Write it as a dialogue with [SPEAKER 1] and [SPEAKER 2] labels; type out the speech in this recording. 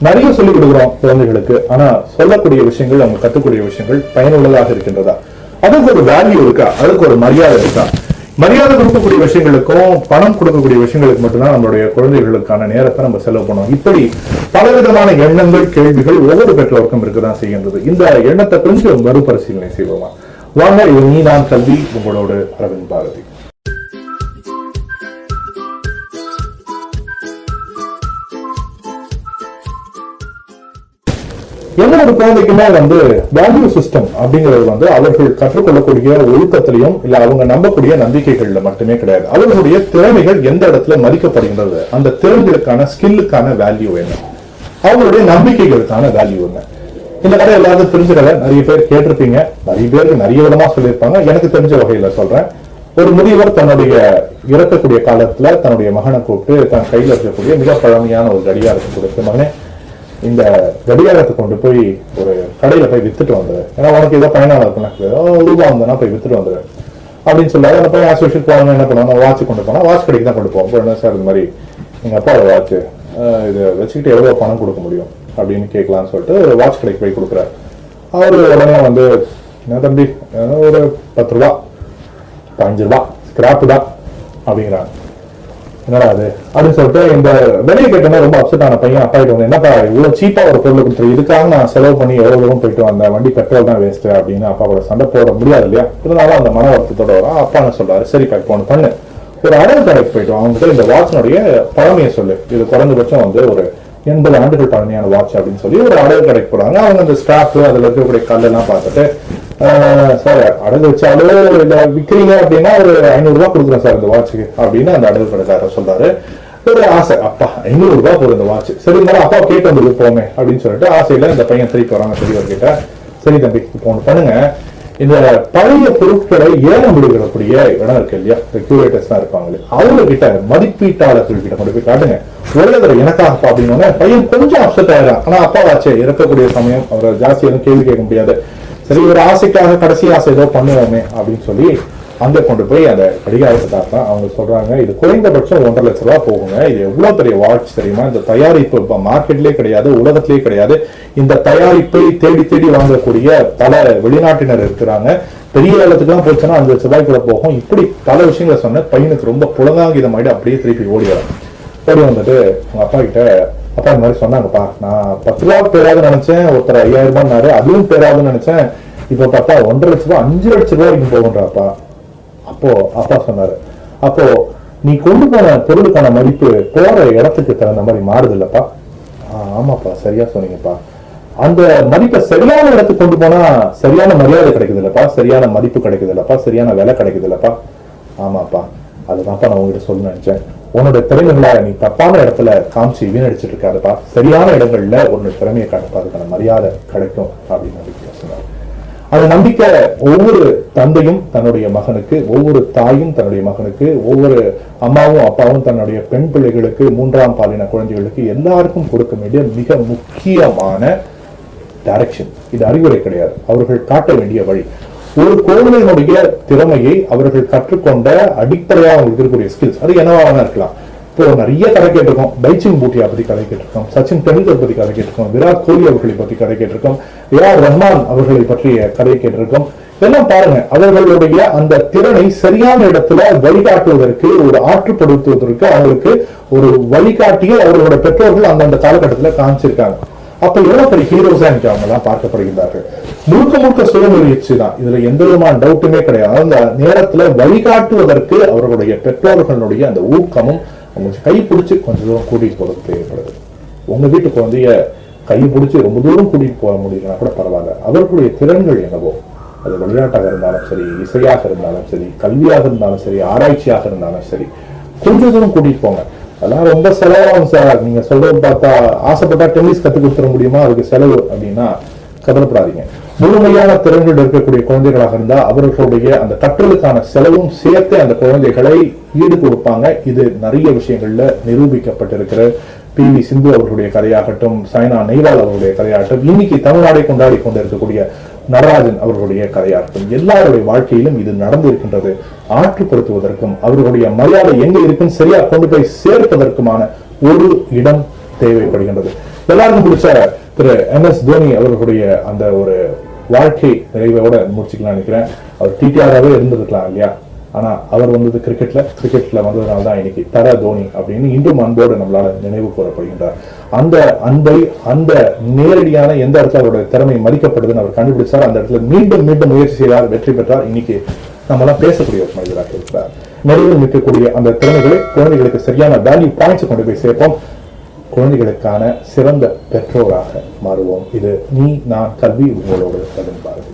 [SPEAKER 1] நிறைய சொல்லிக் கொடுக்குறோம் குழந்தைகளுக்கு. ஆனா சொல்லக்கூடிய விஷயங்கள் அவங்க கத்துக்கூடிய விஷயங்கள் பயனுள்ளதாக இருக்கின்றதா? அதுக்கு ஒரு வேல்யூ இருக்கா? அதுக்கு ஒரு மரியாதை இருக்கா? மரியாதை கொடுக்கக்கூடிய விஷயங்களுக்கும் பணம் கொடுக்கக்கூடிய விஷயங்களுக்கு மட்டும்தான் நம்மளுடைய குழந்தைகளுக்கான நேரத்தை நம்ம செலவு பண்ணுவோம். இப்படி பலவிதமான எண்ணங்கள் கேள்விகள் ஒவ்வொரு பெற்றோருக்கும் இருக்கதான் செய்கின்றது. இந்த எண்ணத்தை கொஞ்சம் மறுபரிசீலனை செய்வோமா? வாங்க இது நீ நான் கல்வி உங்களோடு அரவிந்த் பாரதி. எந்த ஒரு குழந்தைக்குமே வந்து வேல்யூ சிஸ்டம் அப்படிங்கிறது வந்து அவர்கள் கற்றுக்கொள்ளக்கூடிய ஒழுக்கத்திலையும் இல்ல அவங்க நம்பக்கூடிய நம்பிக்கைகள்ல மட்டுமே கிடையாது. அவர்களுடைய திறமைகள் எந்த இடத்துல மதிக்கப்படுகின்றது? அந்த திறன்களுக்கான ஸ்கில்லுக்கான வேல்யூ என்ன? அவங்களுடைய நம்பிக்கைகளுக்கான வேல்யூ என்ன? இந்த கதை எல்லாருக்கும் தெரிஞ்சுக்கல. நிறைய பேர் கேட்டிருப்பீங்க. நிறைய பேருக்கு நிறைய விதமா சொல்லியிருப்பாங்க. எனக்கு தெரிஞ்ச வகையில சொல்றேன். ஒரு முதியவர் தன்னுடைய இறக்கக்கூடிய காலத்துல தன்னுடைய மகனை கூப்பிட்டு தன் கையில இருக்கக்கூடிய மிக பழமையான ஒரு கடிகாரத்தை கொடுத்து மகனே இந்த கடிகாரத்தை கொண்டு போய் ஒரு கடையில போய் வித்துட்டு வந்துரு. ஏன்னா உனக்கு ஏதோ பயனாக இருக்குன்னா ரூபா வந்தனா போய் வித்துட்டு வந்துரு. அப்படின்னு சொல்லாது அந்த பையன் ஆசோசியேட் போவாங்க என்ன பண்ணுவாங்க வாட்ச் கொண்டு போனா வாட்ச் கடைக்கு தான் கொண்டு போவோம். என்ன சார் இந்த மாதிரி எங்க அப்பா வாட்ச் இது வச்சுக்கிட்டு எவ்வளவு பணம் கொடுக்க முடியும்? அப்படின்னு கேட்கலாம்னு சொல்லிட்டு ஒரு வாட்ச் கடைக்கு போய் கொடுக்குறாரு. அவர் உடனே வந்து என்ன தம்பி ஒரு பத்து ரூபா அஞ்சு ரூபா ஸ்கிராப் தான் அப்படிங்கிறாங்க என்னடா அது? அப்படின்னு சொல்லிட்டு இந்த வெளியே கேட்டோன்னா ரொம்ப அப்செட் ஆன பையன் அப்பா கிட்ட வந்து என்னப்பா இவ்வளவு சீப்பா ஒரு பொருள் கொடுத்துரு இதுக்காக நான் செலவு பண்ணி எவ்வளவு தூரம் போயிட்டு வந்தேன்? வண்டி பெட்ரோல் தான் வேஸ்ட் அப்படின்னு அப்பா கூட சண்டை போட முடியாது இல்லையா? இருந்தாலும் அந்த மன வருத்தத்தோட வரும். அப்பா என்ன சொல்றாரு? சரிப்பா இப்போ ஒன்று பண்ணு. ஒரு அடல் கடைக்கு போயிட்டு அவங்ககிட்ட இந்த வாட்சினுடைய பழமையை சொல்லு. இது குறைந்தபட்சம் வந்து ஒரு எண்பது ஆண்டுகள் பழமையான வாட்ச் அப்படின்னு சொல்லி ஒரு அடல் கடைக்கு போறாங்க. அவங்க அந்த ஸ்டாஃப் அதுல இருக்கக்கூடிய கல்லெல்லாம் பார்த்துட்டு சார் அடகு வச்சாலும் இந்த விற்கிறீங்க அப்படின்னா ஒரு ஐநூறு ரூபாய் கொடுக்குறேன் சார் இந்த வாட்சுக்கு அப்படின்னு அந்த அடகு கடைக்காரர் சொல்றாரு. ஒரு ஆசை அப்பா ஐநூறு ரூபாய் போதும் இந்த வாட்ச் சரி இருந்தாலும் அப்பா கேட்டு வந்து போமே அப்படின்னு சொல்லிட்டு ஆசையில இந்த பையன் திருப்பி வராங்க பெரியவர்கிட்ட. சரி தம்பி இப்போ ஒன்று பண்ணுங்க. இந்த பழைய பொருட்களை ஏலம் விடுகிறக்கூடிய இடம் இருக்கு இல்லையா? இந்த கியூரேட்டர்ஸ் தான் இருப்பாங்களே அவங்க கிட்ட மதிப்பீட்டாளர்கள் கிட்ட கொண்டு போய் காட்டுங்க. உள்ளதர் எனக்காகப்பா அப்படின்னு பையன் கொஞ்சம் அப்செட் ஆயிடும் ஆனா அப்பா வாச்சே இறக்கக்கூடிய சமயம் அவரை ஜாஸ்தி எதுவும் கேள்வி கேட்க முடியாது. சரி ஒரு ஆசைக்காக கடைசி ஆசை ஏதோ பண்ணுவோமே அப்படின்னு சொல்லி அங்கே கொண்டு போய் அந்த கடிகாரத்தை காட்டினா அவங்க சொல்றாங்க இது குறைந்தபட்சம் ஒன்றரை லட்ச ரூபா போகுங்க. இது எவ்வளோ பெரிய வாட்ச் தெரியுமா? இந்த தயாரிப்பு இப்போ மார்க்கெட்லயே கிடையாது உலகத்திலேயே கிடையாது. இந்த தயாரிப்பை தேடி தேடி வாங்கக்கூடிய பல வெளிநாட்டினர் இருக்கிறாங்க. பெரிய இடத்துக்குலாம் போச்சுன்னா அஞ்சு லட்ச ரூபாய்க்குள்ள போகும். இப்படி பல விஷயங்களை சொன்ன பையனுக்கு ரொம்ப புலங்காகிதம் அப்படியே திருப்பி ஓடி வரும் ஓடி வந்துட்டு உங்க அப்பா கிட்ட அப்பா இந்த மாதிரி சொன்னாங்கப்பா நான் பத்து ரூபா பேராது நினைச்சேன் ஒருத்தர் ஐயாயிரம் ரூபாய்னாரு அதுவும் பேராதுன்னு நினைச்சேன். இப்போ பார்த்தா ஒன்றரை லட்ச ரூபாய் அஞ்சு லட்ச ரூபாய் வரைக்கும் போகுன்றாப்பா அப்போ அப்பா சொன்னாரு அப்போ நீ கொண்டு போன பொருளுக்கான மதிப்பு போற இடத்துக்கு தகுந்த மாதிரி மாறுது இல்லப்பா ஆமாப்பா சரியா சொன்னீங்கப்பா. அந்த மதிப்பை சரியான இடத்துக்கு கொண்டு போனா சரியான மரியாதை கிடைக்குது இல்லப்பா சரியான மதிப்பு கிடைக்குது இல்லப்பா சரியான விலை கிடைக்குது இல்லப்பா ஆமாப்பா அதுதான்ப்பா நான் உங்ககிட்ட சொல்ல நினைச்சேன். உன்னோட திறமைகளை நீ தப்பான இடத்துல காமிச்சு வீணடிச்சிட்டு இருக்காதுப்பா சரியான இடங்கள்ல உன்னோட திறமையை காட்டுப்பா அதுக்கான மரியாதை கிடைக்கும் அப்படின்னு நம்பிக்கை சொன்னார். அந்த நம்பிக்கை ஒவ்வொரு தந்தையும் தன்னுடைய மகனுக்கு ஒவ்வொரு தாயும் தன்னுடைய மகனுக்கு ஒவ்வொரு அம்மாவும் அப்பாவும் தன்னுடைய பெண் பிள்ளைகளுக்கு மூன்றாம் பாலின குழந்தைகளுக்கு எல்லாருக்கும் கொடுக்க வேண்டிய மிக முக்கியமான டைரக்ஷன் இது அறிவுரை கிடையாது. அவர்கள் காட்ட வேண்டிய வழி. ஒரு குழந்தையினுடைய திறமையை அவர்கள் கற்றுக்கொண்ட அடிப்படையாக அவங்களுக்கு இருக்கக்கூடிய ஸ்கில்ஸ் அது என்னவாக இருக்கலாம். இப்போ நிறைய கதை கேட்டிருக்கோம். பைச்சிங் பூட்டியா பத்தி கதை கேட்டிருக்கோம். சச்சின் டெண்டுல்கர் பத்தி கதை கேட்டிருக்கோம். விராட் கோலி அவர்களை பத்தி கதை கேட்டிருக்கோம். ஏஆர் ரஹ்மான் அவர்களை பற்றிய கதை கேட்டிருக்கோம். எல்லாம் பாருங்க. அவர்களுடைய அந்த திறனை சரியான இடத்துல வழிகாட்டுவதற்கு ஒரு ஆற்றுப்படுத்துவதற்கு அவங்களுக்கு ஒரு வழிகாட்டியை அவர்களோட பெற்றோர்கள் அந்தந்த காலகட்டத்தில் காமிச்சிருக்காங்க. அப்ப எவ்வளவு பெரிய ஹீரோஸா இன்னைக்கு அவங்க எல்லாம் பார்க்கப்படுகின்றார்கள் முழுக்க முழுக்க சுயமுயற்சி தான் இதுல எந்த விதமான டவுட்டுமே கிடையாது. அந்த நேரத்துல வழிகாட்டுவதற்கு அவர்களுடைய பெற்றோர்களுடைய அந்த ஊக்கமும் அவங்க கை பிடிச்சு கொஞ்சம் தூரம் கூட்டிட்டு போறது தேவைப்படுது. உங்க வீட்டு குழந்தைய கை பிடிச்சி ரொம்ப தூரம் கூட்டிட்டு போக முடியலன்னா கூட பரவாயில்ல. அவர்களுடைய திறன்கள் என்னவோ அது விளையாட்டாக இருந்தாலும் சரி இசையாக இருந்தாலும் சரி கல்வியாக இருந்தாலும் சரி ஆராய்ச்சியாக இருந்தாலும் சரி கொஞ்சம் தூரம் கூட்டிட்டு போங்க. அதெல்லாம் ரொம்ப செலவாகும் சார். நீங்க சொல்றது பார்த்தா ஆசைப்பட்டா டென்னிஸ் கத்து கொடுத்துட முடியுமா? அதுக்கு செலவு அப்படின்னா கவலைப்படாதீங்க. முழுமையான திறன்கள் இருக்கக்கூடிய குழந்தைகளாக இருந்தால் அவர்களுடைய அந்த கற்றலுக்கான செலவும் சேர்த்து அந்த குழந்தைகளை ஈடு கொடுப்பாங்க. இது நிறைய விஷயங்கள்ல நிரூபிக்கப்பட்டிருக்கிற பி வி சிந்து அவர்களுடைய கதையாகட்டும் சைனா நெய்வால் அவர்களுடைய கதையாகட்டும் இன்னைக்கு தமிழ்நாடை கொண்டாடி கொண்டிருக்கக்கூடிய நடராஜன் அவர்களுடைய கதையாகட்டும் எல்லாருடைய வாழ்க்கையிலும் இது நடந்து இருக்கின்றது ஆற்றுப்படுத்துவதற்கும் அவர்களுடைய மரியாதை எங்க இருக்குன்னு சரியா கொண்டு போய் சேர்ப்பதற்குமான ஒரு இடம் தேவைப்படுகின்றது. எல்லாருக்கும் பிடிச்ச திரு எம் எஸ் தோனி அவர்களுடைய அந்த ஒரு வாழ்க்கை நிறைவோட முடிச்சுக்கலாம் நினைக்கிறேன். அவர் டிடிஆராகவே இருந்திருக்கலாம் இல்லையா? ஆனா அவர் வந்தது கிரிக்கெட்ல கிரிக்கெட்ல வந்ததுனால தான் இன்னைக்கு தர தோனி அப்படின்னு இன்றும் அன்போடு நம்மளால நினைவு கூறப்படுகின்றார். அந்த அன்பை அந்த நேரடியான எந்த இடத்துல அவருடைய திறமை மதிக்கப்படுதுன்னு அவர் கண்டுபிடிச்சார். அந்த இடத்துல மீண்டும் மீண்டும் முயற்சி செய்தார் வெற்றி பெற்றார். இன்னைக்கு நம்மளாம் பேசக்கூடிய ஒரு மனிதராக இருக்கிறார். நிறைவில் நிற்கக்கூடிய அந்த திறமைகளை குழந்தைகளுக்கு சரியான வேல்யூ பாயிண்ட்ஸ் கொண்டு போய் சேர்ப்போம். குழந்தைகளுக்கான சிறந்த பெற்றோராக மாறுவோம். இது நீ நான் கல்வி உங்களோடு பாரதி